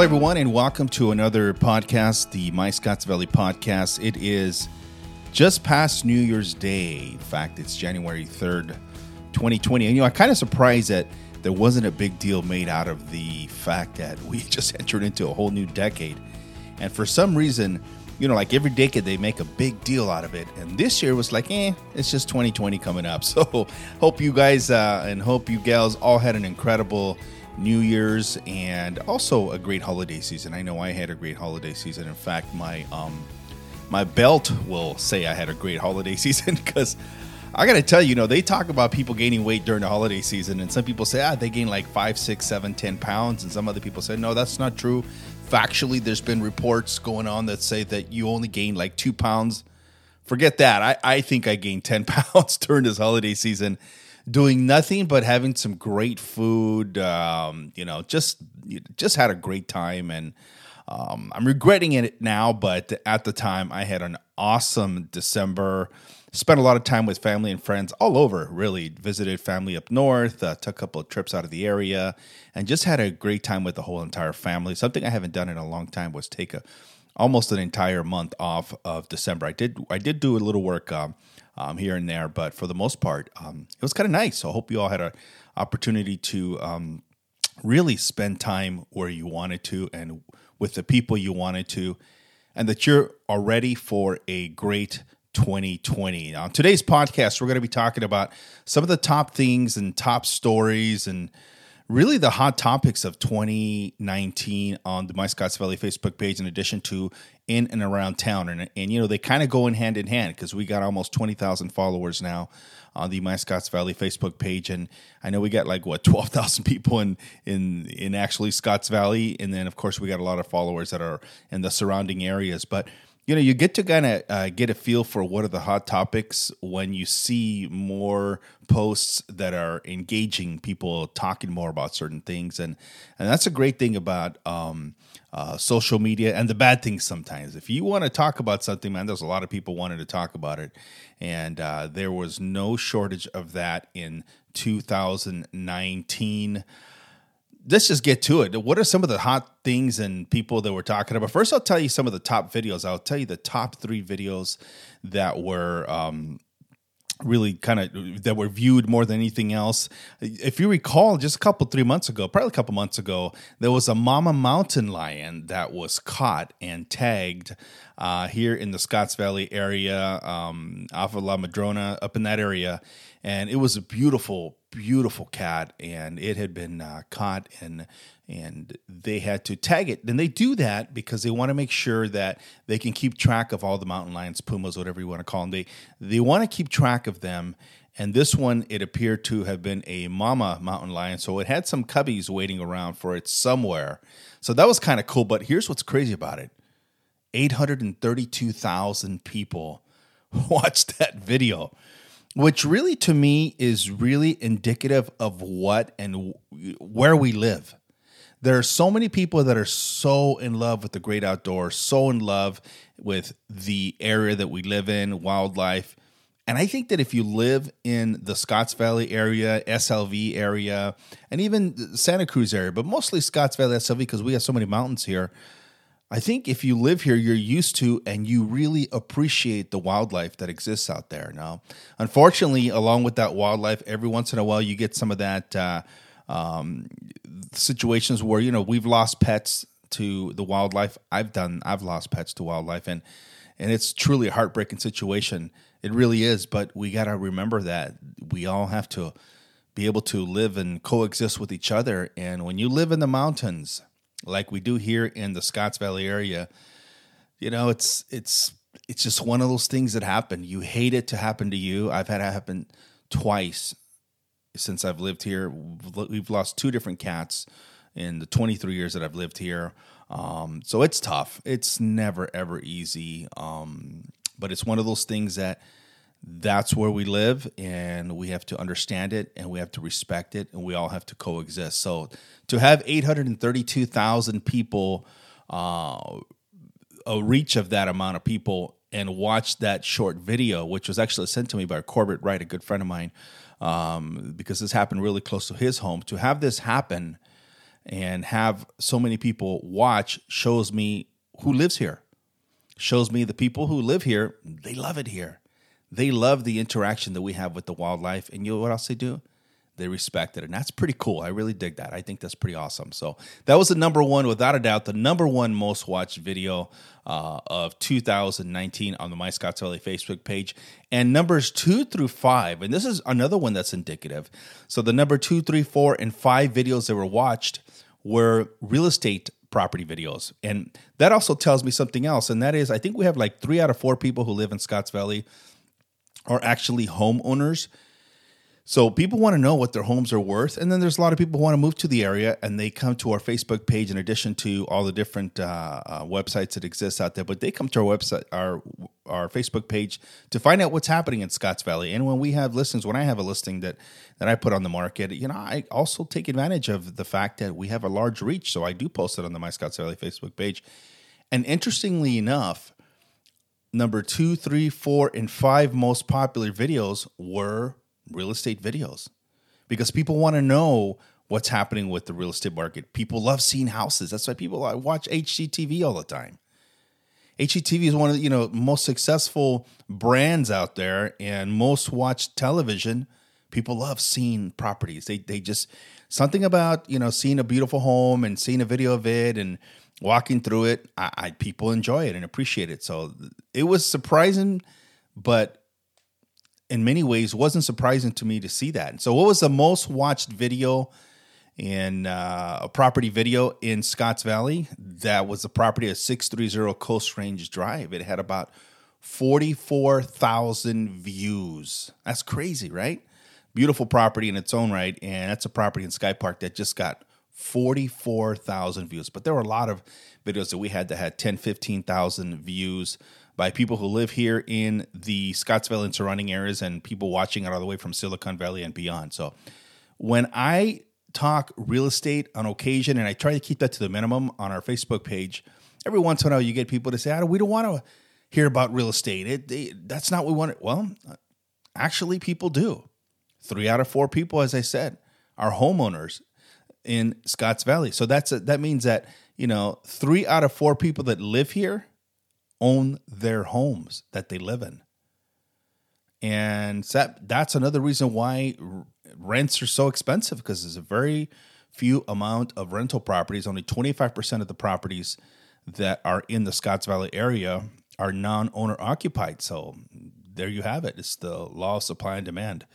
Hello, everyone, and welcome to another podcast, the My Scotts Valley podcast. It is just past New Year's Day. In fact, it's January 3rd, 2020. And, you know, I'm kind of surprised that there wasn't a big deal made out of the fact that we just entered into a whole new decade. And for some reason, you know, like every decade they make a big deal out of it. And this year was like, eh, it's just 2020 coming up. So hope you guys uh, and hope you gals all had an incredible New Year's and also a great holiday season. I know I had a great holiday season. In fact, my um, my belt will say I had a great holiday season because I got to tell you, you know, they talk about people gaining weight during the holiday season, and some people say, ah, they gain like five, six, seven, ten pounds, and some other people say, no, that's not true. Factually, there's been reports going on that say that you only gain like two pounds. Forget that. I, I think I gained 10 pounds during this holiday season doing nothing but having some great food. Um, you know, just just had a great time, and um, I'm regretting it now. But at the time, I had an awesome December. Spent a lot of time with family and friends all over. Really visited family up north. Uh, took a couple of trips out of the area, and just had a great time with the whole entire family. Something I haven't done in a long time was take a almost an entire month off of December. I did I did do a little work. Um, um, here and there. But for the most part, um, it was kind of nice. So I hope you all had an opportunity to um, really spend time where you wanted to and with the people you wanted to, and that you're all ready for a great 2020. Now, on today's podcast, we're going to be talking about some of the top things and top stories and really the hot topics of 2019 on the My Scotts Valley Facebook page, in addition to in and around town. And, and you know, they kind of go in hand in hand because we got almost 20,000 followers now on the My Scotts Valley Facebook page. And I know we got like, what, 12,000 people in, in, in actually Scotts Valley. And then, of course, we got a lot of followers that are in the surrounding areas. But you know you get to kind of uh, get a feel for what are the hot topics when you see more posts that are engaging people talking more about certain things. And and that's a great thing about um, uh, social media and the bad things sometimes. If you want to talk about something man there's a lot of people wanting to talk about it. And uh, there was no shortage of that in 2019 let's just get to it. What are some of the hot things and people that we're talking about? First, I'll tell you some of the top videos. I'll tell you the top three videos that were um, really kind of that were viewed more than anything else. If you recall, just a couple three months ago, probably a couple months ago, there was a mama mountain lion that was caught and tagged uh, here in the Scotts Valley area, um, off of La Madrona, up in that area, and it was a beautiful, beautiful cat, and it had been uh, caught and and they had to tag it. And they do that because they want to make sure that they can keep track of all the mountain lions, pumas, whatever you want to call them. They they want to keep track of them. And this one, it appeared to have been a mama mountain lion, so it had some cubbies waiting around for it somewhere. So that was kind of cool. But here's what's crazy about it: eight hundred and thirty-two thousand people watched that video which really to me is really indicative of what and where we live. There are so many people that are so in love with the great outdoors, so in love with the area that we live in, wildlife. And I think that if you live in the Scotts Valley area, SLV area, and even Santa Cruz area, but mostly Scotts Valley, SLV, because we have so many mountains here, I think if you live here, you're used to and you really appreciate the wildlife that exists out there. Now, unfortunately, along with that wildlife, every once in a while you get some of that uh, um, situations where you know we've lost pets to the wildlife. I've done. I've lost pets to wildlife, and and it's truly a heartbreaking situation. It really is. But we got to remember that we all have to be able to live and coexist with each other. And when you live in the mountains like we do here in the Scotts Valley area, you know, it's it's it's just one of those things that happen. You hate it to happen to you. I've had it happen twice since I've lived here. We've lost two different cats in the 23 years that I've lived here. Um, so it's tough. It's never ever easy. Um, but it's one of those things that that's where we live and we have to understand it and we have to respect it and we all have to coexist so to have 832000 people uh, a reach of that amount of people and watch that short video which was actually sent to me by corbett wright a good friend of mine um, because this happened really close to his home to have this happen and have so many people watch shows me who lives here. Shows me the people who live here, they love it here. They love the interaction that we have with the wildlife. And you know what else they do? They respect it. And that's pretty cool. I really dig that. I think that's pretty awesome. So that was the number one, without a doubt, the number one most watched video uh, of 2019 on the My Scotts Valley Facebook page. And numbers two through five, and this is another one that's indicative. So the number two, three, four, and five videos that were watched were real estate property videos. And that also tells me something else. And that is, I think we have like three out of four people who live in Scotts Valley are actually homeowners. So people want to know what their homes are worth, and then there's a lot of people who want to move to the area, and they come to our Facebook page in addition to all the different uh, uh, websites that exist out there. But they come to our website, our our Facebook page, to find out what's happening in Scotts Valley. And when we have listings, when I have a listing that that I put on the market, you know, I also take advantage of the fact that we have a large reach. So I do post it on the My Scotts Valley Facebook page. And interestingly enough, number two, three, four, and five most popular videos were real estate videos because people want to know what's happening with the real estate market. People love seeing houses. That's why people watch HGTV all the time. HGTV is one of the you know most successful brands out there and most watched television. People love seeing properties. They they just something about you know seeing a beautiful home and seeing a video of it and walking through it. I, I people enjoy it and appreciate it. So it was surprising, but in many ways wasn't surprising to me to see that. So, what was the most watched video in uh, a property video in Scotts Valley? That was the property at 630 Coast Range Drive. It had about 44,000 views. That's crazy, right? Beautiful property in its own right. And that's a property in Sky Park that just got 44,000 views. But there were a lot of videos that we had that had 10, 15,000 views by people who live here in the Scotts Valley and surrounding areas and people watching it all the way from Silicon Valley and beyond. So when I talk real estate on occasion, and I try to keep that to the minimum on our Facebook page, every once in a while you get people to say, oh, we don't want to hear about real estate. It, that's not what we want. Well, actually, people do. Three out of four people, as I said, are homeowners in Scotts Valley. So that's a, that means that you know three out of four people that live here own their homes that they live in. And that, that's another reason why rents are so expensive because there's a very few amount of rental properties. Only 25% of the properties that are in the Scotts Valley area are non owner occupied. So there you have it. It's the law of supply and demand.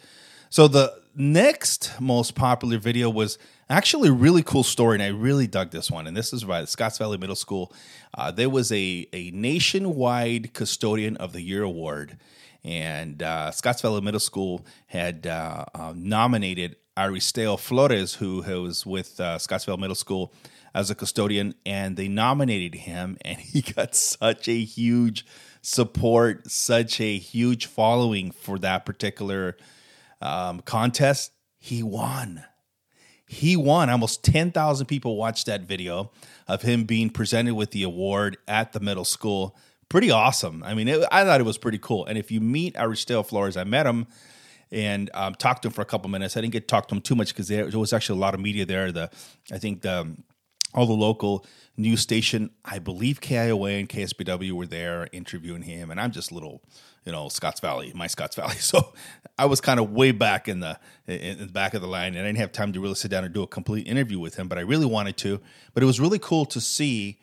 So the next most popular video was actually a really cool story, and I really dug this one. And this is by Scotts Valley Middle School. Uh, there was a, a nationwide Custodian of the Year award, and uh, Scotts Valley Middle School had uh, uh nominated Aristeo Flores, who, who was with uh, Scotts Valley Middle School as a custodian, and they nominated him, and he got such a huge support, such a huge following for that particular um, contest, he won. He won. Almost 10,000 people watched that video of him being presented with the award at the middle school. Pretty awesome. I mean, it, I thought it was pretty cool. And if you meet Aristeo Flores, I met him and um, talked to him for a couple minutes. I didn't get to talk to him too much because there, was actually a lot of media there. The I think the all the local news station, I believe KION and KSBW were there interviewing him, and I'm just little, you know, Scotts Valley, my Scotts Valley. So I was kind of way back in the in the back of the line, and I didn't have time to really sit down and do a complete interview with him, but I really wanted to. But it was really cool to see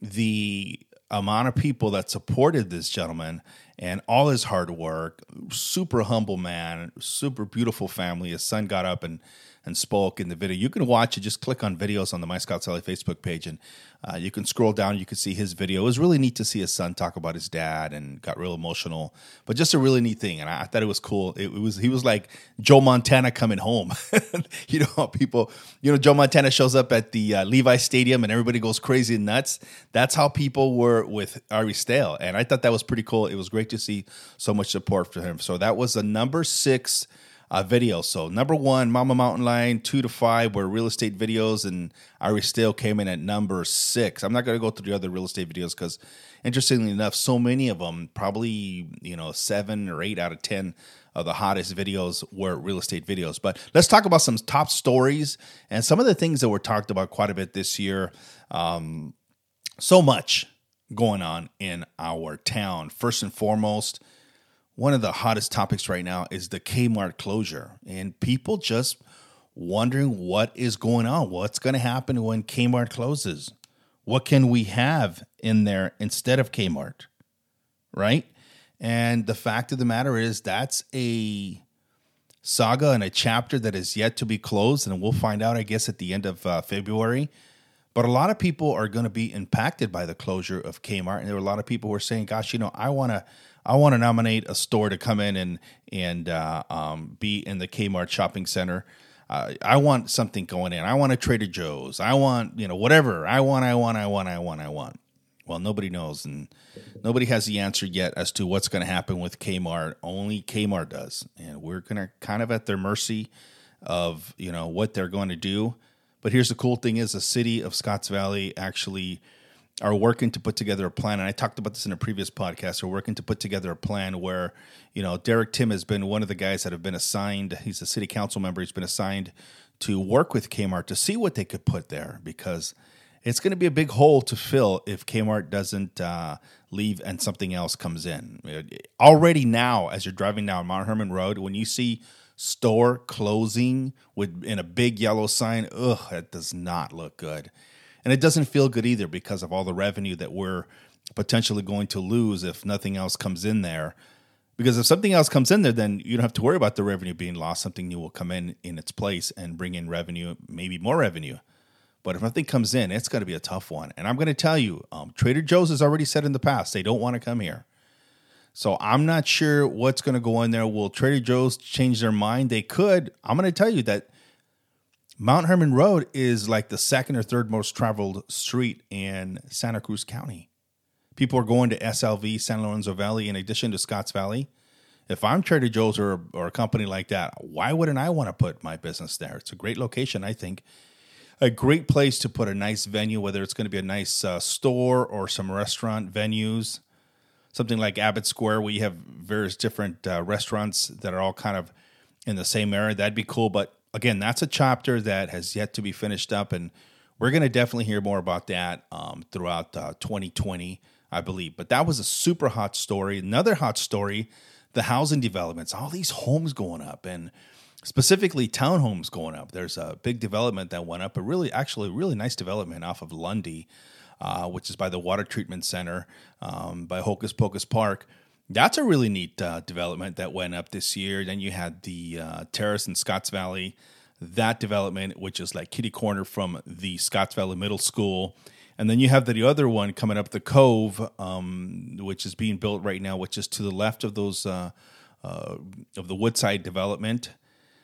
the amount of people that supported this gentleman and all his hard work. Super humble man, super beautiful family. His son got up and and spoke in the video. You can watch it. Just click on videos on the My Scotts Valley Facebook page, and uh, you can scroll down. You can see his video. It was really neat to see his son talk about his dad and got real emotional. But just a really neat thing, and I, thought it was cool. It, it, was he was like Joe Montana coming home. you know, how people. You know, Joe Montana shows up at the uh, Levi Stadium, and everybody goes crazy and nuts. That's how people were with Aristeo, and I thought that was pretty cool. It was great to see so much support for him. So that was the number six uh, videos. So number one, Mama Mountain Lion, two to five were real estate videos, and Aristeo came in at number six. I'm not going to go through the other real estate videos because, interestingly enough, so many of them, probably you know seven or eight out of ten of the hottest videos were real estate videos. But let's talk about some top stories and some of the things that were talked about quite a bit this year. Um, so much going on in our town. First and foremost, one of the hottest topics right now is the Kmart closure, and people just wondering what is going on. What's going to happen when Kmart closes? What can we have in there instead of Kmart? Right? And the fact of the matter is, that's a saga and a chapter that is yet to be closed. And we'll find out, I guess, at the end of uh, February. But a lot of people are going to be impacted by the closure of Kmart. And there were a lot of people who are saying, gosh, you know, I want to. I want to nominate a store to come in and and uh, um, be in the Kmart shopping center. Uh, I want something going in. I want a Trader Joe's. I want you know whatever. I want. I want. I want. I want. I want. Well, nobody knows, and nobody has the answer yet as to what's going to happen with Kmart. Only Kmart does, and we're to kind of at their mercy of you know what they're going to do. But here's the cool thing: is the city of Scotts Valley actually are working to put together a plan. And I talked about this in a previous podcast. We're working to put together a plan where, you know, Derek Timm has been one of the guys that have been assigned. He's a city council member. He's been assigned to work with Kmart to see what they could put there because it's going to be a big hole to fill if Kmart doesn't uh, leave and something else comes in. Already now, as you're driving down Mount Hermon Road, when you see store closing with in a big yellow sign, ugh, that does not look good, and it doesn't feel good either because of all the revenue that we're potentially going to lose if nothing else comes in there. Because if something else comes in there, then you don't have to worry about the revenue being lost. Something new will come in in its place and bring in revenue, maybe more revenue. But if nothing comes in, it's going to be a tough one. And I'm going to tell you, um, Trader Joe's has already said in the past they don't want to come here. So I'm not sure what's going to go in there. Will Trader Joe's change their mind? They could. I'm going to tell you that Mount Hermon Road is like the second or third most traveled street in Santa Cruz County. People are going to SLV, San Lorenzo Valley, in addition to Scotts Valley. If I'm Trader Joe's or, or a company like that, why wouldn't I want to put my business there? It's a great location, I think a great place to put a nice venue, whether it's going to be a nice uh, store or some restaurant venues. Something like Abbott Square, where you have various different uh, restaurants that are all kind of in the same area. That'd be cool. But again, that's a chapter that has yet to be finished up. And we're going to definitely hear more about that um, throughout uh, 2020, I believe. But that was a super hot story. Another hot story the housing developments, all these homes going up. And specifically townhomes going up. There's a big development that went up, a really, actually, really nice development off of Lundy, uh, which is by the Water Treatment Center um, by Hocus Pocus Park. That's a really neat uh, development that went up this year. Then you had the uh, terrace in Scotts Valley, that development, which is like kitty corner from the Scotts Valley Middle School. And then you have the other one coming up, the Cove, um, which is being built right now, which is to the left of those uh, uh, of the Woodside development.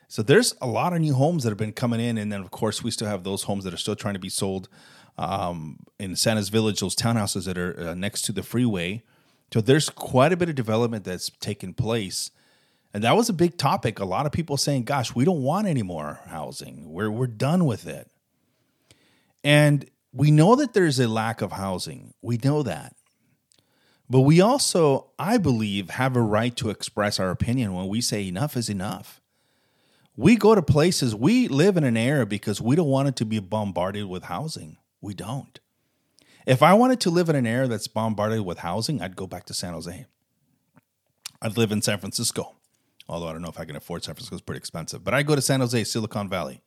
So there's a lot of new homes that have been coming in, and then of course we still have those homes that are still trying to be sold um, in Santa's Village, those townhouses that are uh, next to the freeway. So there's quite a bit of development that's taken place, and that was a big topic. A lot of people saying, "Gosh, we don't want any more housing. We're we're done with it." And we know that there's a lack of housing. We know that. But we also, I believe, have a right to express our opinion when we say enough is enough we go to places, we live in an era because we don't want it to be bombarded with housing. We don't. If I wanted to live in an area that's bombarded with housing, I'd go back to San Jose. I'd live in San Francisco, although I don't know if I can afford San Francisco, it's pretty expensive. But I go to San Jose, Silicon Valley.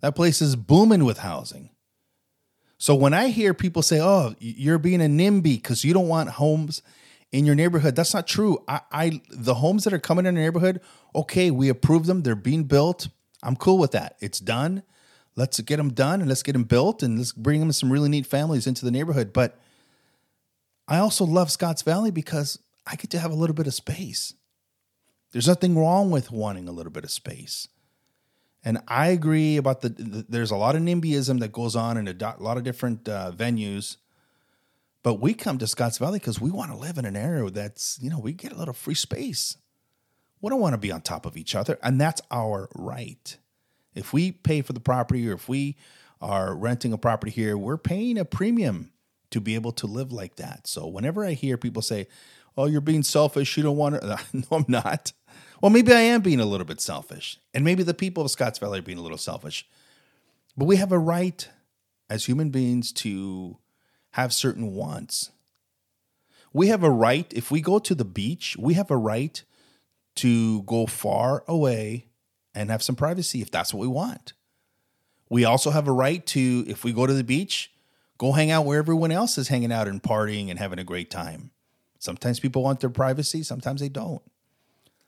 That place is booming with housing. So when I hear people say, oh, you're being a NIMBY because you don't want homes in your neighborhood. That's not true. I, I the homes that are coming in the neighborhood, okay, we approve them. They're being built. I'm cool with that. It's done. Let's get them done and let's get them built and let's bring them some really neat families into the neighborhood. But I also love Scotts Valley because I get to have a little bit of space. There's nothing wrong with wanting a little bit of space. And I agree about the, the there's a lot of NIMBYism that goes on in a, do, lot of different uh, venues but we come to Scotts Valley because we want to live in an area that's, you know, we get a little free space. We don't want to be on top of each other, and that's our right. If we pay for the property or if we are renting a property here, we're paying a premium to be able to live like that. So whenever I hear people say, "Oh, you're being selfish. You don't want to," no, I'm not. Well, maybe I am being a little bit selfish, and maybe the people of Scotts Valley are being a little selfish. But we have a right as human beings to have certain wants. We have a right, if we go to the beach, we have a right to go far away and have some privacy if that's what we want. We also have a right to, if we go to the beach, go hang out where everyone else is hanging out and partying and having a great time. Sometimes people want their privacy, sometimes they don't.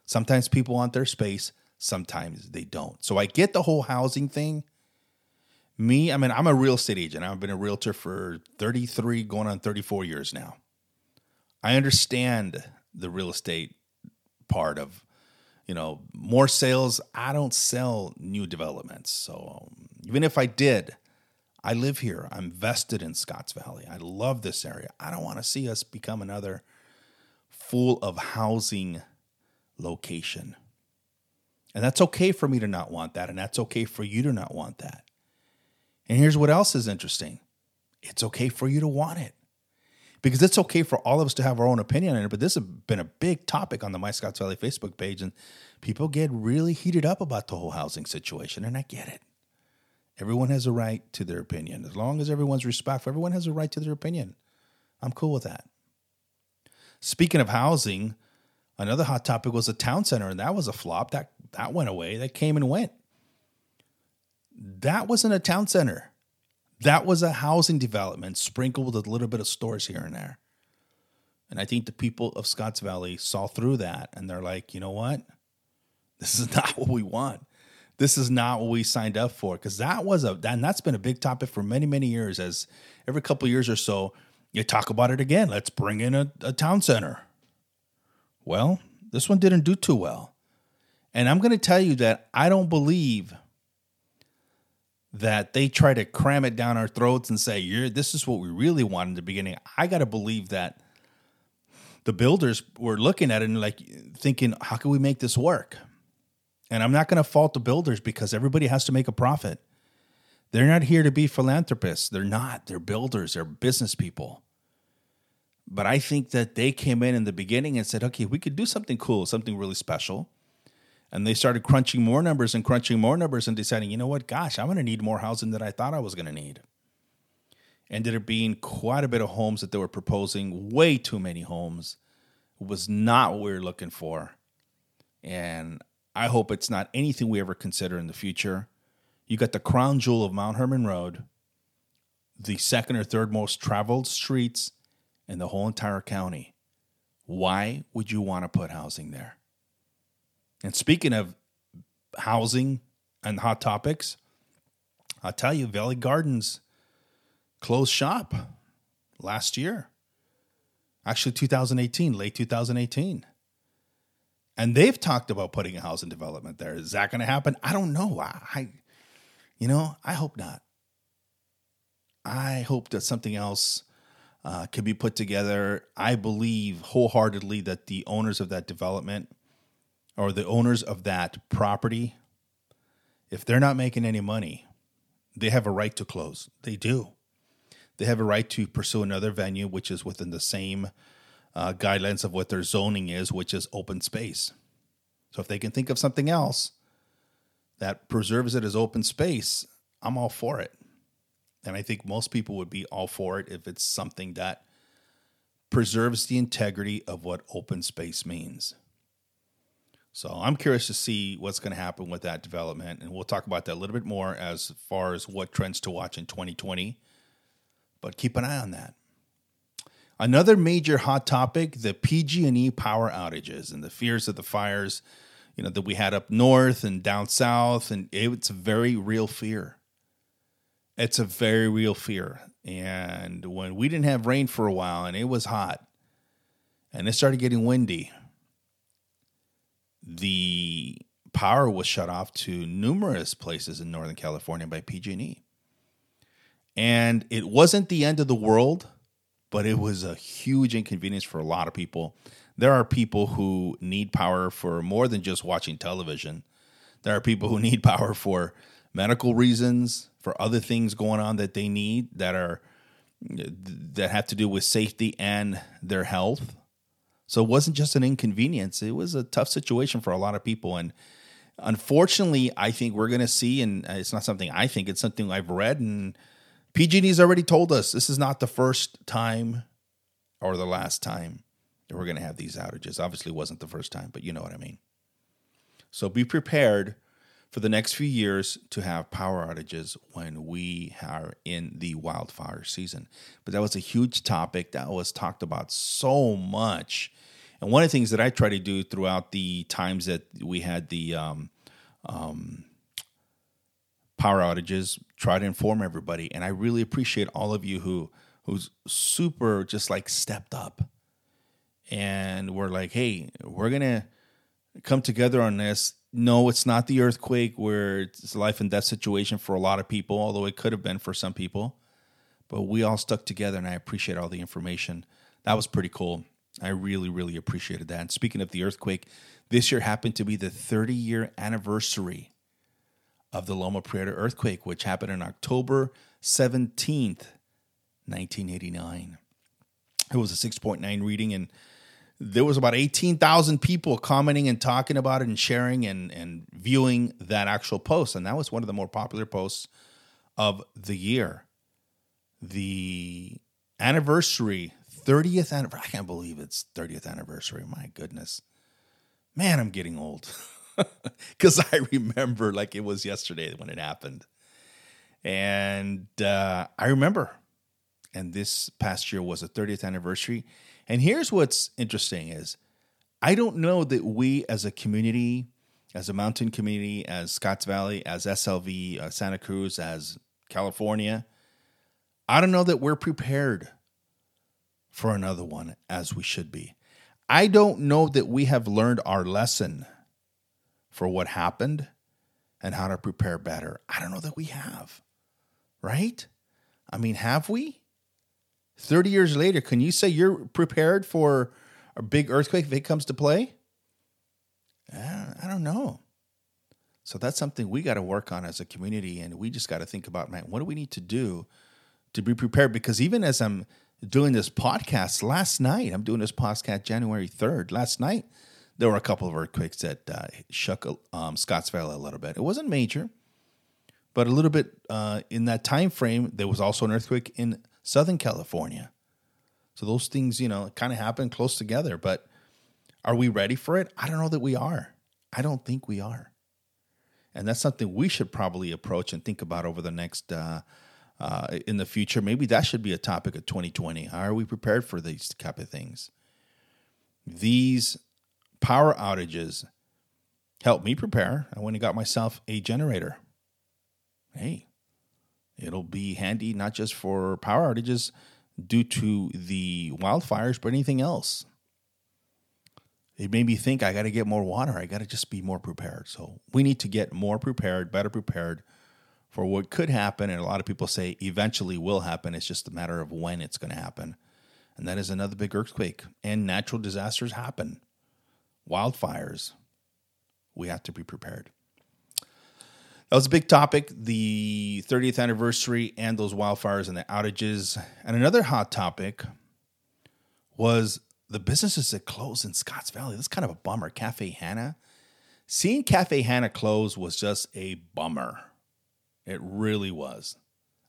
Sometimes people want their space, sometimes they don't. So I get the whole housing thing. Me, I mean, I'm a real estate agent. I've been a realtor for 33, going on 34 years now. I understand the real estate part of, you know, more sales. I don't sell new developments. So um, even if I did, I live here. I'm vested in Scotts Valley. I love this area. I don't want to see us become another full of housing location. And that's okay for me to not want that. And that's okay for you to not want that. And here's what else is interesting it's okay for you to want it because it's okay for all of us to have our own opinion on it. But this has been a big topic on the My Scotts Valley Facebook page, and people get really heated up about the whole housing situation, and I get it. Everyone has a right to their opinion. As long as everyone's respectful, everyone has a right to their opinion. I'm cool with that. Speaking of housing, another hot topic was a town center, and that was a flop. That that went away. That came and went. That wasn't a town center. That was a housing development sprinkled with a little bit of stores here and there. And I think the people of Scotts Valley saw through that and they're like, you know what? This is not what we want. This is not what we signed up for. Because that was a and that's been a big topic for many, many years. As every couple years or so, you talk about it again. Let's bring in a, a town center. Well, this one didn't do too well. And I'm going to tell you that I don't believe that they try to cram it down our throats and say, "You're this is what we really want in the beginning." I got to believe that the builders were looking at it and like thinking, "How can we make this work?" And I'm not going to fault the builders because everybody has to make a profit. They're not here to be philanthropists. They're not. They're builders. They're business people. But I think that they came in in the beginning and said, "Okay, we could do something cool, something really special." And they started crunching more numbers and crunching more numbers and deciding, you know what, gosh, I'm going to need more housing than I thought I was going to need. Ended up being quite a bit of homes that they were proposing, way too many homes. It was not what we were looking for. And I hope it's not anything we ever consider in the future. You got the crown jewel of Mount Hermon Road, the second or third most traveled streets in the whole entire county. Why would you want to put housing there? And speaking of housing and hot topics, I'll tell you, Valley Gardens closed shop last year. Actually, 2018, late 2018. And they've talked about putting a housing development there. Is that going to happen? I don't know. I, I, you know, I hope not. I hope that something else uh, can be put together. I believe wholeheartedly that the owners of that development or the owners of that property, if they're not making any money, they have a right to close. They do. They have a right to pursue another venue, which is within the same uh, guidelines of what their zoning is, which is open space. So if they can think of something else that preserves it as open space, I'm all for it. And I think most people would be all for it if it's something that preserves the integrity of what open space means. So I'm curious to see what's going to happen with that development, and we'll talk about that a little bit more as far as what trends to watch in 2020. But keep an eye on that. Another major hot topic: the PG&E power outages and the fears of the fires, you know, that we had up north and down south, and it's a very real fear. It's a very real fear. And when we didn't have rain for a while, and it was hot, and it started getting windy the power was shut off to numerous places in Northern California by PG&E. And it wasn't the end of the world, but it was a huge inconvenience for a lot of people. There are people who need power for more than just watching television. There are people who need power for medical reasons, for other things going on that they need that are that have to do with safety and their health. So it wasn't just an inconvenience; it was a tough situation for a lot of people. And unfortunately, I think we're going to see, and uh, it's not something I think; it's something I've read, and PG&E's already told us this is not the first time or the last time that we're going to have these outages. Obviously, it wasn't the first time, but you know what I mean. So be prepared for the next few years to have power outages when we are in the wildfire season. But that was a huge topic that was talked about so much. And one of the things that I try to do throughout the times that we had the um, um, power outages, try to inform everybody. And I really appreciate all of you who who's super just like stepped up and we're like, hey, we're gonna come together on this no, it's not the earthquake where it's a life and death situation for a lot of people, although it could have been for some people. But we all stuck together, and I appreciate all the information. That was pretty cool. I really, really appreciated that. And speaking of the earthquake, this year happened to be the 30 year anniversary of the Loma Prieta earthquake, which happened on October 17th, 1989. It was a 6.9 reading, and there was about 18,000 people commenting and talking about it and sharing and, and viewing that actual post. And that was one of the more popular posts of the year. The anniversary, 30th anniversary. I can't believe it's 30th anniversary. My goodness. Man, I'm getting old. Because I remember like it was yesterday when it happened. And uh, I remember. And this past year was the 30th anniversary and here's what's interesting is I don't know that we as a community, as a mountain community, as Scotts Valley, as SLV, uh, Santa Cruz, as California, I don't know that we're prepared for another one as we should be. I don't know that we have learned our lesson for what happened and how to prepare better. I don't know that we have, right? I mean, have we? 30 years later, can you say you're prepared for a big earthquake if it comes to play? Eh, I don't know. So that's something we got to work on as a community. And we just got to think about, man, what do we need to do to be prepared? Because even as I'm doing this podcast last night, I'm doing this podcast January 3rd. Last night, there were a couple of earthquakes that uh, shook um, Scotts Valley a little bit. It wasn't major, but a little bit uh, in that time frame. There was also an earthquake in Southern California. So those things, you know, kind of happen close together. But are we ready for it? I don't know that we are. I don't think we are. And that's something we should probably approach and think about over the next, uh, uh, in the future. Maybe that should be a topic of 2020. How are we prepared for these type of things? These power outages helped me prepare. I went and got myself a generator. Hey, It'll be handy not just for power outages due to the wildfires, but anything else. It made me think I got to get more water. I got to just be more prepared. So we need to get more prepared, better prepared for what could happen. And a lot of people say eventually will happen. It's just a matter of when it's going to happen. And that is another big earthquake. And natural disasters happen, wildfires. We have to be prepared. That was a big topic the 30th anniversary and those wildfires and the outages. And another hot topic was the businesses that closed in Scotts Valley. That's kind of a bummer. Cafe Hannah. Seeing Cafe Hannah close was just a bummer. It really was.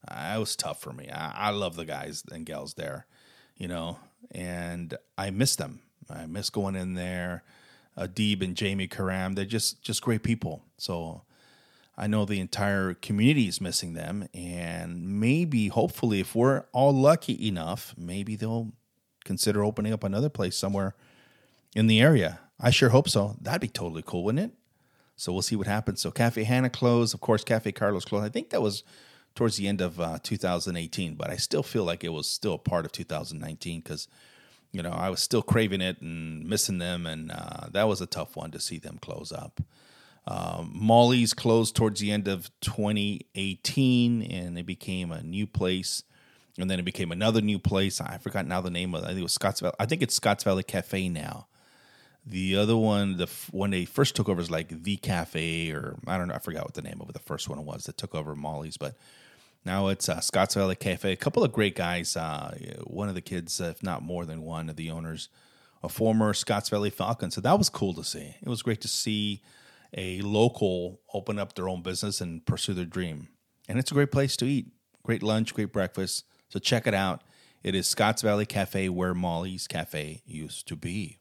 Uh, it was tough for me. I, I love the guys and gals there, you know, and I miss them. I miss going in there. Adib and Jamie Karam, they're just just great people. So I know the entire community is missing them, and maybe, hopefully, if we're all lucky enough, maybe they'll consider opening up another place somewhere in the area. I sure hope so. That'd be totally cool, wouldn't it? So we'll see what happens. So Cafe Hannah closed, of course. Cafe Carlos closed. I think that was towards the end of uh, 2018, but I still feel like it was still a part of 2019 because you know I was still craving it and missing them, and uh, that was a tough one to see them close up. Um, Molly's closed towards the end of 2018, and it became a new place and then it became another new place. I forgot now the name of. it. I think it was Scotts Valley. I think it's Scotts Valley Cafe now. The other one, the when they first took over, is like the Cafe, or I don't know. I forgot what the name of. The first one was that took over Molly's, but now it's uh, Scotts Valley Cafe. A couple of great guys. Uh, one of the kids, if not more than one of the owners, a former Scotts Valley Falcon. So that was cool to see. It was great to see a local open up their own business and pursue their dream. And it's a great place to eat. Great lunch, great breakfast. So check it out. It is Scotts Valley Cafe, where Molly's Cafe used to be.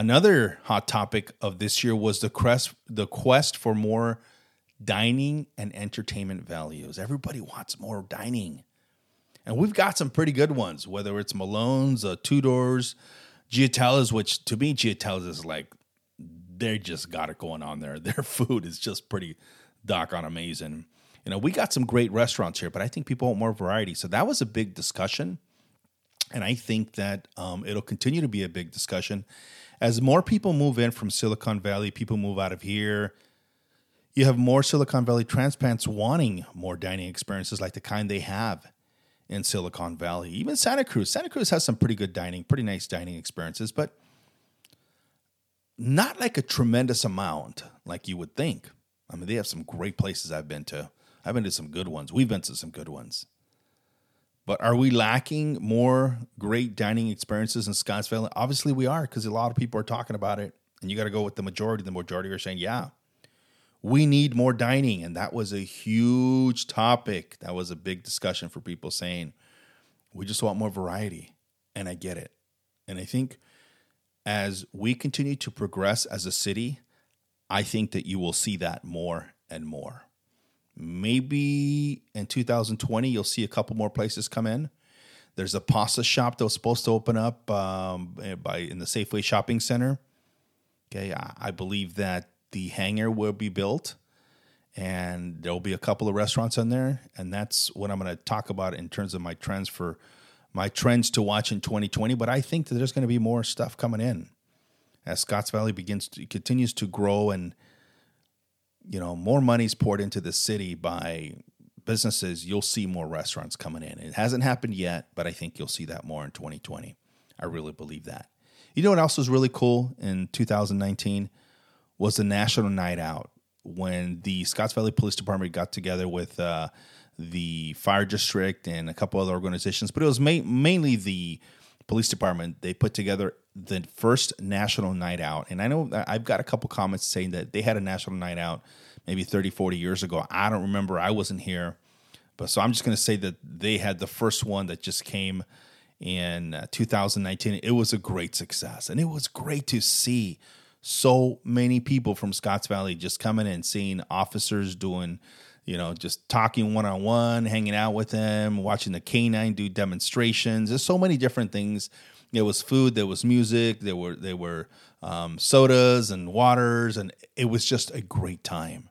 Another hot topic of this year was the quest, the quest for more dining and entertainment values. Everybody wants more dining. And we've got some pretty good ones, whether it's Malone's, uh, Tudor's, Giatella's, which to me, Giatella's is like, they just got it going on there. Their food is just pretty doggone amazing. You know, we got some great restaurants here, but I think people want more variety. So that was a big discussion. And I think that um, it'll continue to be a big discussion as more people move in from Silicon Valley, people move out of here. You have more Silicon Valley transplants wanting more dining experiences like the kind they have in Silicon Valley. Even Santa Cruz. Santa Cruz has some pretty good dining, pretty nice dining experiences, but not like a tremendous amount like you would think. I mean, they have some great places I've been to. I've been to some good ones. We've been to some good ones. But are we lacking more great dining experiences in Scotts Valley? Obviously, we are because a lot of people are talking about it. And you got to go with the majority. The majority are saying, yeah, we need more dining. And that was a huge topic. That was a big discussion for people saying, we just want more variety. And I get it. And I think as we continue to progress as a city, I think that you will see that more and more. Maybe in 2020, you'll see a couple more places come in. There's a pasta shop that was supposed to open up um, eh, by in the Safeway Shopping Center. Okay, I, I believe that the hangar will be built, and there'll be a couple of restaurants in there, and that's what I'm going to talk about in terms of my trends for my trends to watch in 2020. But I think that there's going to be more stuff coming in as Scotts Valley begins to continues to grow and you know, more money's poured into the city by businesses, you'll see more restaurants coming in. It hasn't happened yet, but I think you'll see that more in 2020. I really believe that. You know what else was really cool in 2019 was the National Night Out when the Scotts Valley Police Department got together with uh, the fire district and a couple other organizations, but it was ma- mainly the police department. They put together the first national night out. And I know I've got a couple comments saying that they had a national night out maybe 30, 40 years ago. I don't remember. I wasn't here. But so I'm just going to say that they had the first one that just came in uh, 2019. It was a great success. And it was great to see so many people from Scotts Valley just coming in, seeing officers doing, you know, just talking one on one, hanging out with them, watching the canine do demonstrations. There's so many different things there was food, there was music, there were there were um, sodas and waters, and it was just a great time.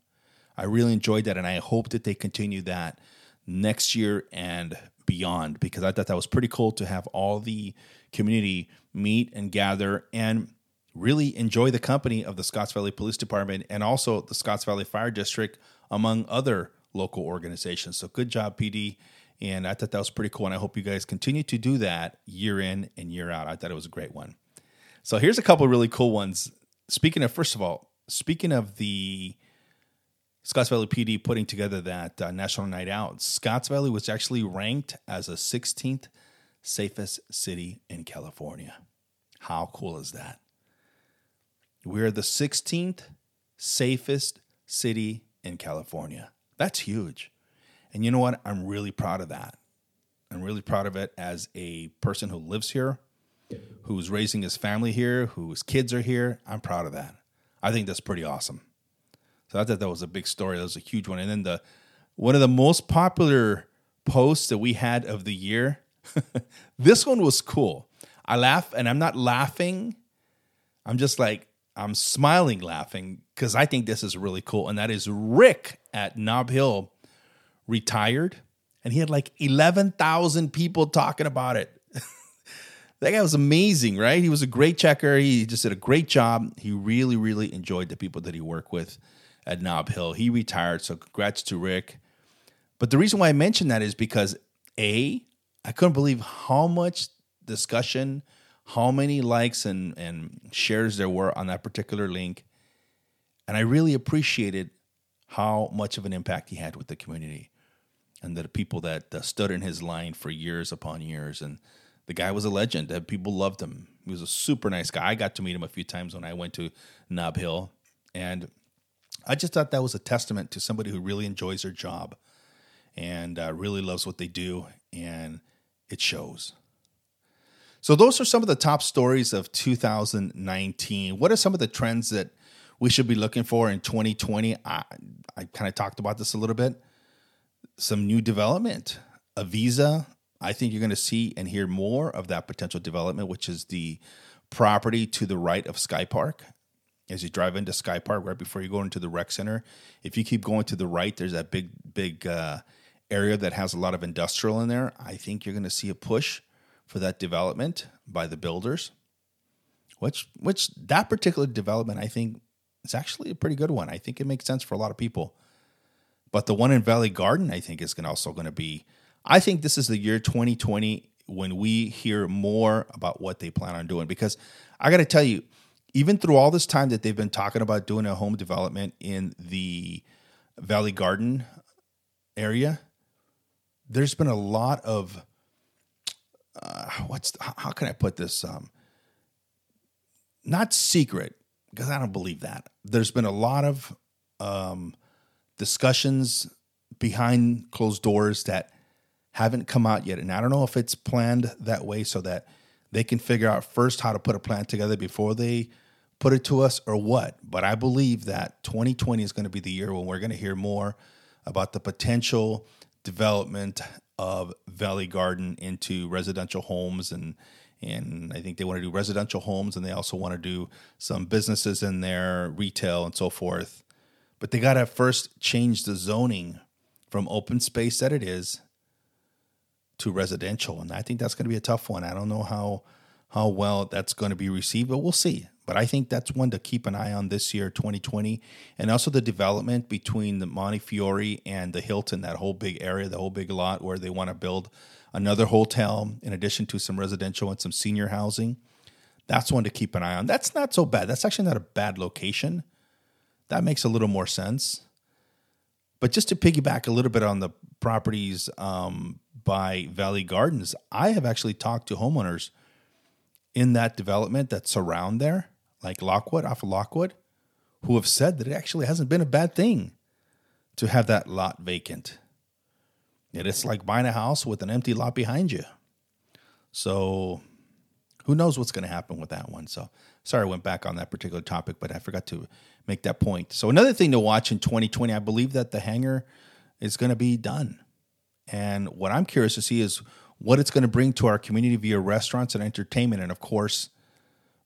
I really enjoyed that, and I hope that they continue that next year and beyond because I thought that was pretty cool to have all the community meet and gather and really enjoy the company of the Scotts Valley Police Department and also the Scotts Valley Fire District, among other local organizations. So, good job, PD. And I thought that was pretty cool. And I hope you guys continue to do that year in and year out. I thought it was a great one. So here's a couple really cool ones. Speaking of, first of all, speaking of the Scotts Valley PD putting together that uh, National Night Out, Scotts Valley was actually ranked as a 16th safest city in California. How cool is that? We're the 16th safest city in California. That's huge. And you know what? I'm really proud of that. I'm really proud of it as a person who lives here, who's raising his family here, whose kids are here. I'm proud of that. I think that's pretty awesome. So I thought that was a big story. That was a huge one. And then the one of the most popular posts that we had of the year. this one was cool. I laugh, and I'm not laughing. I'm just like I'm smiling, laughing because I think this is really cool. And that is Rick at Nob Hill retired, and he had like 11,000 people talking about it. that guy was amazing, right? He was a great checker. He just did a great job. He really, really enjoyed the people that he worked with at Nob Hill. He retired, so congrats to Rick. But the reason why I mentioned that is because A, I couldn't believe how much discussion, how many likes and, and shares there were on that particular link. And I really appreciated how much of an impact he had with the community and the people that uh, stood in his line for years upon years. And the guy was a legend. People loved him. He was a super nice guy. I got to meet him a few times when I went to Nob Hill. And I just thought that was a testament to somebody who really enjoys their job and uh, really loves what they do. And it shows. So, those are some of the top stories of 2019. What are some of the trends that we should be looking for in 2020? I, I kind of talked about this a little bit. Some new development. Aviza, I think you're going to see and hear more of that potential development, which is the property to the right of Sky Park. As you drive into Sky Park, right before you go into the rec center, if you keep going to the right, there's that big, big uh, area that has a lot of industrial in there. I think you're going to see a push for that development by the builders. Which, which that particular development, I think, is actually a pretty good one. I think it makes sense for a lot of people. But the one in Valley Garden, I think, is going also going to be. I think this is the year 2020 when we hear more about what they plan on doing. Because I got to tell you, even through all this time that they've been talking about doing a home development in the Valley Garden area, there's been a lot of uh, what's how can I put this? Um, not secret because I don't believe that. There's been a lot of um, discussions behind closed doors that haven't come out yet, and I don't know if it's planned that way so that they can figure out first how to put a plan together before they put it to us or what. But I believe that 2020 is going to be the year when we're going to hear more about the potential development of Valley Garden into residential homes and and I think they want to do residential homes and they also want to do some businesses in there, retail and so forth. But they got to first change the zoning from open space that it is to residential and I think that's going to be a tough one. I don't know how how well that's going to be received, but we'll see. But I think that's one to keep an eye on this year, 2020, and also the development between the Montefiore and the Hilton, that whole big area, the whole big lot where they want to build another hotel in addition to some residential and some senior housing. That's one to keep an eye on. That's not so bad. That's actually not a bad location. That makes a little more sense. But just to piggyback a little bit on the properties um, by Valley Gardens, I have actually talked to homeowners in that development that surround there like Lockwood, off of Lockwood, who have said that it actually hasn't been a bad thing to have that lot vacant. And It is like buying a house with an empty lot behind you. So who knows what's going to happen with that one. So sorry I went back on that particular topic, but I forgot to make that point. So another thing to watch in 2020, I believe that the hangar is going to be done. And what I'm curious to see is what it's going to bring to our community via restaurants and entertainment, and of course,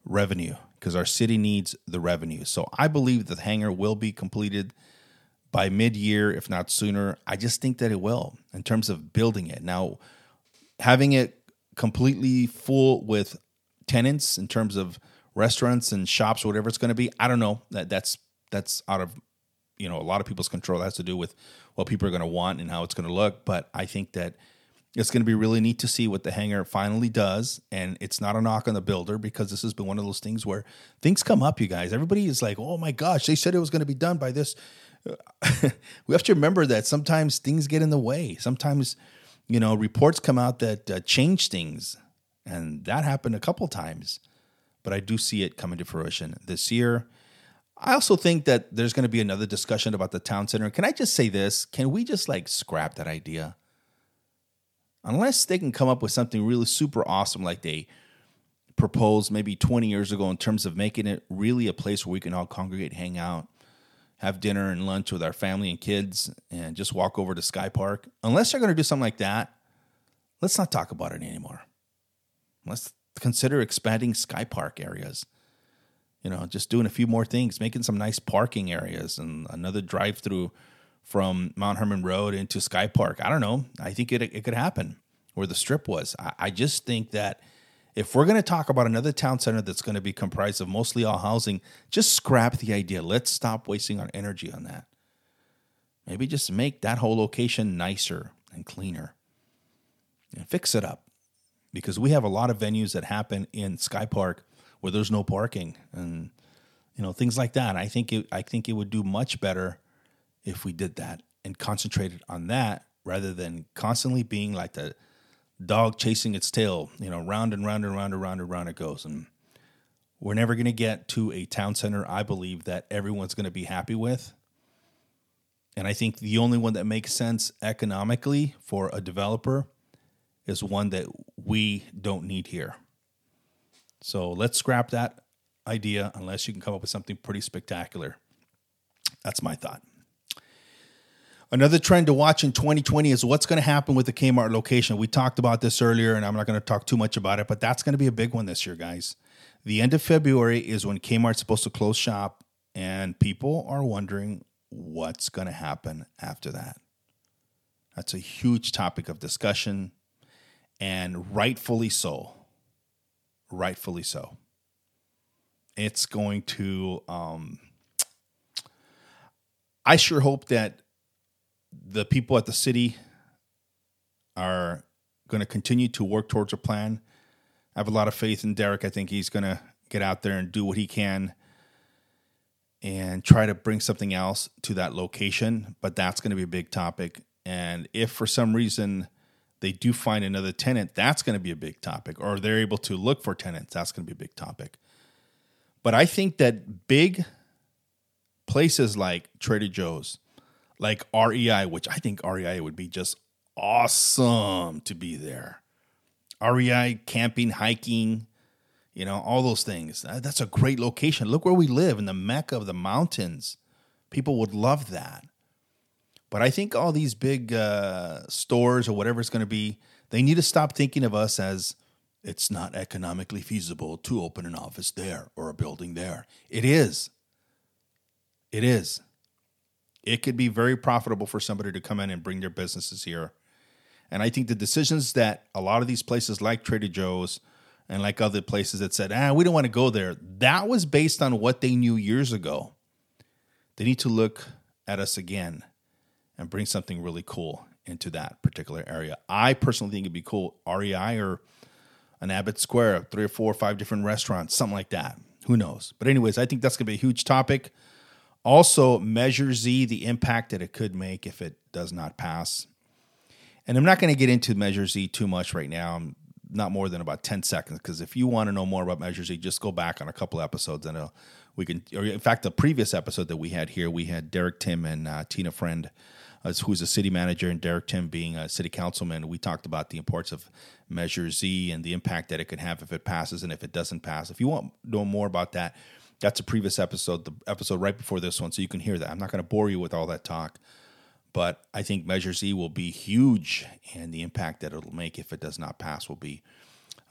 revenue because our city needs the revenue. So I believe the hangar will be completed by mid year, if not sooner. I just think that it will in terms of building it. Now, having it completely full with tenants in terms of restaurants and shops, whatever it's going to be, I don't know. That that's that's out of you know a lot of people's control. That has to do with what people are going to want and how it's going to look. But I think that it's going to be really neat to see what the hangar finally does. And it's not a knock on the builder because this has been one of those things where things come up, you guys. Everybody is like, oh my gosh, they said it was going to be done by this. we have to remember that sometimes things get in the way. Sometimes, you know, reports come out that uh, change things. And that happened a couple times. But I do see it coming to fruition this year. I also think that there's going to be another discussion about the town center. Can I just say this? Can we just like scrap that idea? unless they can come up with something really super awesome like they proposed maybe 20 years ago in terms of making it really a place where we can all congregate, hang out, have dinner and lunch with our family and kids, and just walk over to Sky Park. Unless they're going to do something like that, let's not talk about it anymore. Let's consider expanding Sky Park areas. You know, just doing a few more things, making some nice parking areas and another drive through from Mount Hermon Road into Sky Park. I don't know. I think it, it could happen where the strip was. I, I just think that if we're going to talk about another town center that's going to be comprised of mostly all housing, just scrap the idea. Let's stop wasting our energy on that. Maybe just make that whole location nicer and cleaner. and fix it up because we have a lot of venues that happen in Sky Park where there's no parking and you know things like that. I think it, I think it would do much better if we did that and concentrated on that rather than constantly being like the dog chasing its tail. You know, round and round and round and round and round it goes and we're never going to get to a town center, I believe, that everyone's going to be happy with. And I think the only one that makes sense economically for a developer is one that we don't need here. So let's scrap that idea unless you can come up with something pretty spectacular. That's my thought. Another trend to watch in 2020 is what's going to happen with the Kmart location. We talked about this earlier, and I'm not going to talk too much about it, but that's going to be a big one this year, guys. The end of February is when Kmart's supposed to close shop, and people are wondering what's going to happen after that. That's a huge topic of discussion, and rightfully so. Rightfully so. It's going to. Um, I sure hope that the people at the city are going to continue to work towards a plan I have a lot of faith in Derek. I think he's going to get out there and do what he can and try to bring something else to that location. But that's going to be a big topic. And if for some reason they do find another tenant, that's going to be a big topic. Or they're able to look for tenants, that's going to be a big topic. But I think that big places like Trader Joe's, like REI, which I think REI would be just awesome to be there. REI camping, hiking, you know, all those things. That's a great location. Look where we live in the mecca of the mountains. People would love that. But I think all these big uh, stores or whatever it's going to be, they need to stop thinking of us as it's not economically feasible to open an office there or a building there. It is. It is. It could be very profitable for somebody to come in and bring their businesses here and I think the decisions that a lot of these places like Trader Joe's and like other places that said, ah, we don't want to go there, that was based on what they knew years ago. They need to look at us again and bring something really cool into that particular area. I personally think it'd be cool, REI or an Abbott Square, three or four or five different restaurants, something like that. Who knows? But, anyways, I think that's to be a huge topic. Also, Measure Z, the impact that it could make if it does not pass. And I'm not going to get into Measure Z too much right now. I'm not more than about 10 seconds because if you want to know more about Measure Z, just go back on a couple episodes and we can, or in fact, the previous episode that we had here, we had Derek Timm and uh, Tina Friend, who's a city manager, and Derek Timm being a city councilman. We talked about the importance of Measure Z and the impact that it could have if it passes and if it doesn't pass. If you want to know more about that, that's a previous episode, the episode right before this one, so you can hear that. I'm not going to bore you with all that talk. But I think Measure Z will be huge, and the impact that it'll make if it does not pass will be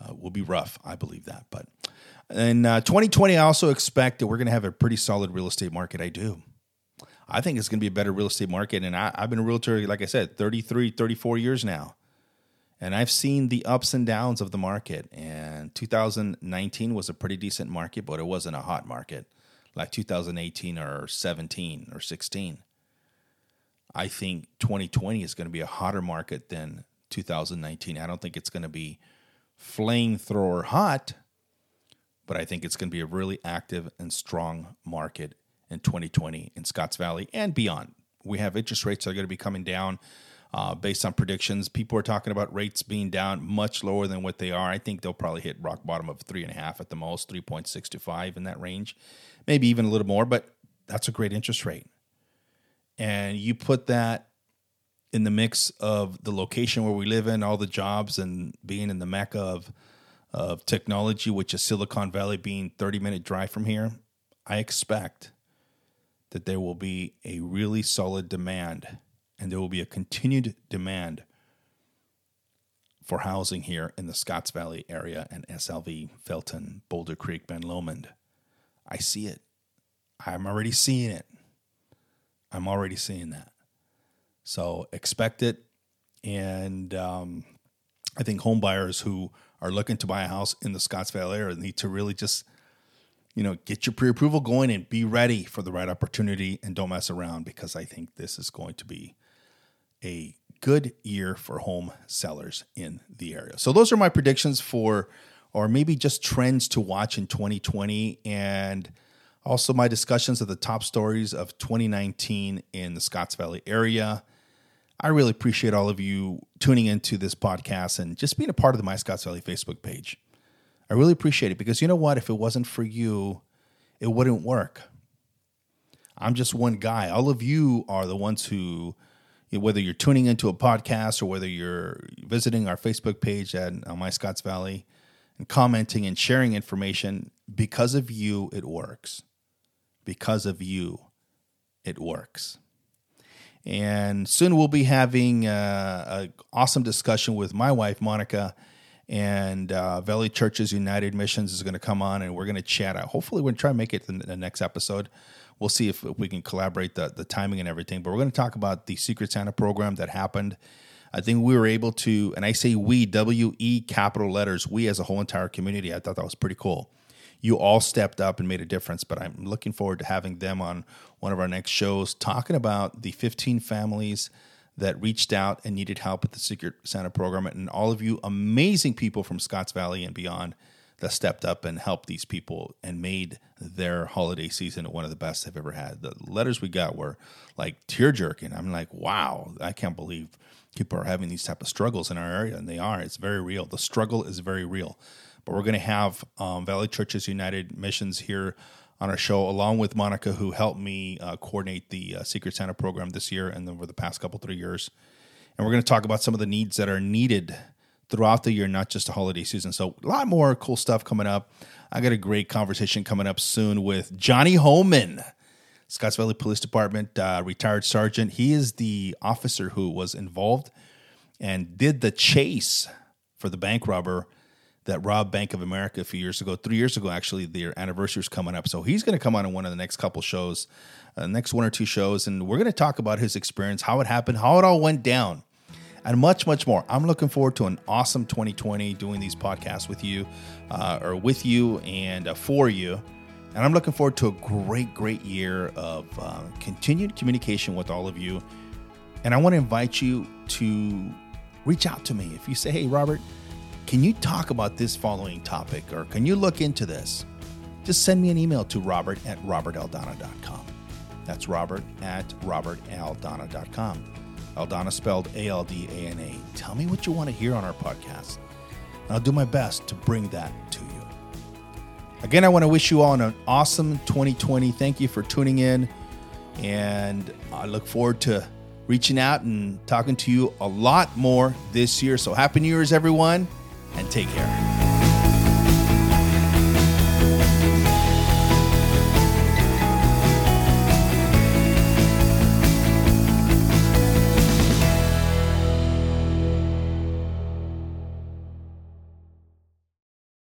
uh, will be rough. I believe that. But in uh, 2020, I also expect that we're going to have a pretty solid real estate market. I do. I think it's going to be a better real estate market. And I, I've been a realtor, like I said, 33, 34 years now. And I've seen the ups and downs of the market. And 2019 was a pretty decent market, but it wasn't a hot market like 2018 or 17 or 16. I think 2020 is going to be a hotter market than 2019. I don't think it's going to be flamethrower hot, but I think it's going to be a really active and strong market in 2020 in Scotts Valley and beyond. We have interest rates that are going to be coming down uh, based on predictions. People are talking about rates being down much lower than what they are. I think they'll probably hit rock bottom of three and a half at the most, 3.6 to five in that range, maybe even a little more, but that's a great interest rate and you put that in the mix of the location where we live in, all the jobs, and being in the mecca of of technology, which is Silicon Valley being 30 minute drive from here, I expect that there will be a really solid demand and there will be a continued demand for housing here in the Scotts Valley area and SLV, Felton, Boulder Creek, Ben Lomond. I see it. I'm already seeing it. I'm already seeing that. So expect it. And um, I think home buyers who are looking to buy a house in the Scottsdale area need to really just, you know, get your pre-approval going and be ready for the right opportunity and don't mess around because I think this is going to be a good year for home sellers in the area. So those are my predictions for, or maybe just trends to watch in 2020, and also my discussions of the top stories of 2019 in the Scotts Valley area. I really appreciate all of you tuning into this podcast and just being a part of the My Scotts Valley Facebook page. I really appreciate it because you know what? If it wasn't for you, it wouldn't work. I'm just one guy. All of you are the ones who, whether you're tuning into a podcast or whether you're visiting our Facebook page at uh, My Scotts Valley and commenting and sharing information, because of you, it works. Because of you, it works. And soon we'll be having uh, an awesome discussion with my wife, Monica, and uh, Valley Churches United Missions is going to come on and we're going to chat. Hopefully, we're going to try and make it in the next episode. We'll see if, if we can collaborate the, the timing and everything. But we're going to talk about the Secret Santa program that happened. I think we were able to, and I say we, W E capital letters, we as a whole entire community. I thought that was pretty cool you all stepped up and made a difference. But I'm looking forward to having them on one of our next shows talking about the 15 families that reached out and needed help with the Secret Santa program, and all of you amazing people from Scotts Valley and beyond that stepped up and helped these people and made their holiday season one of the best they've ever had. The letters we got were like tear jerking. I'm like, wow, I can't believe people are having these type of struggles in our area, and they are. It's very real. The struggle is very real. But we're going to have um, Valley Churches United Missions here on our show, along with Monica, who helped me uh, coordinate the uh, Secret Santa program this year and over the past couple three years. And we're going to talk about some of the needs that are needed throughout the year, not just the holiday season. So a lot more cool stuff coming up. I got a great conversation coming up soon with Johnny Holman, Scotts Valley Police Department uh, retired sergeant. He is the officer who was involved and did the chase for the bank robber that robbed Bank of America a few years ago, three years ago, actually, their anniversary is coming up. So he's going to come on in one of the next couple shows, uh, next one or two shows, and we're going to talk about his experience, how it happened, how it all went down, and much, much more. I'm looking forward to an awesome 2020 doing these podcasts with you, uh, or with you and uh, for you. And I'm looking forward to a great, great year of uh, continued communication with all of you. And I want to invite you to reach out to me. If you say, hey, Robert, can you talk about this following topic or can you look into this? Just send me an email to robert at robertaldana.com. That's robert at robertaldana.com. Aldana spelled A L D A N A. Tell me what you want to hear on our podcast. And I'll do my best to bring that to you. Again, I want to wish you all an awesome 2020. Thank you for tuning in. And I look forward to reaching out and talking to you a lot more this year. So, Happy New Year's, everyone and take care.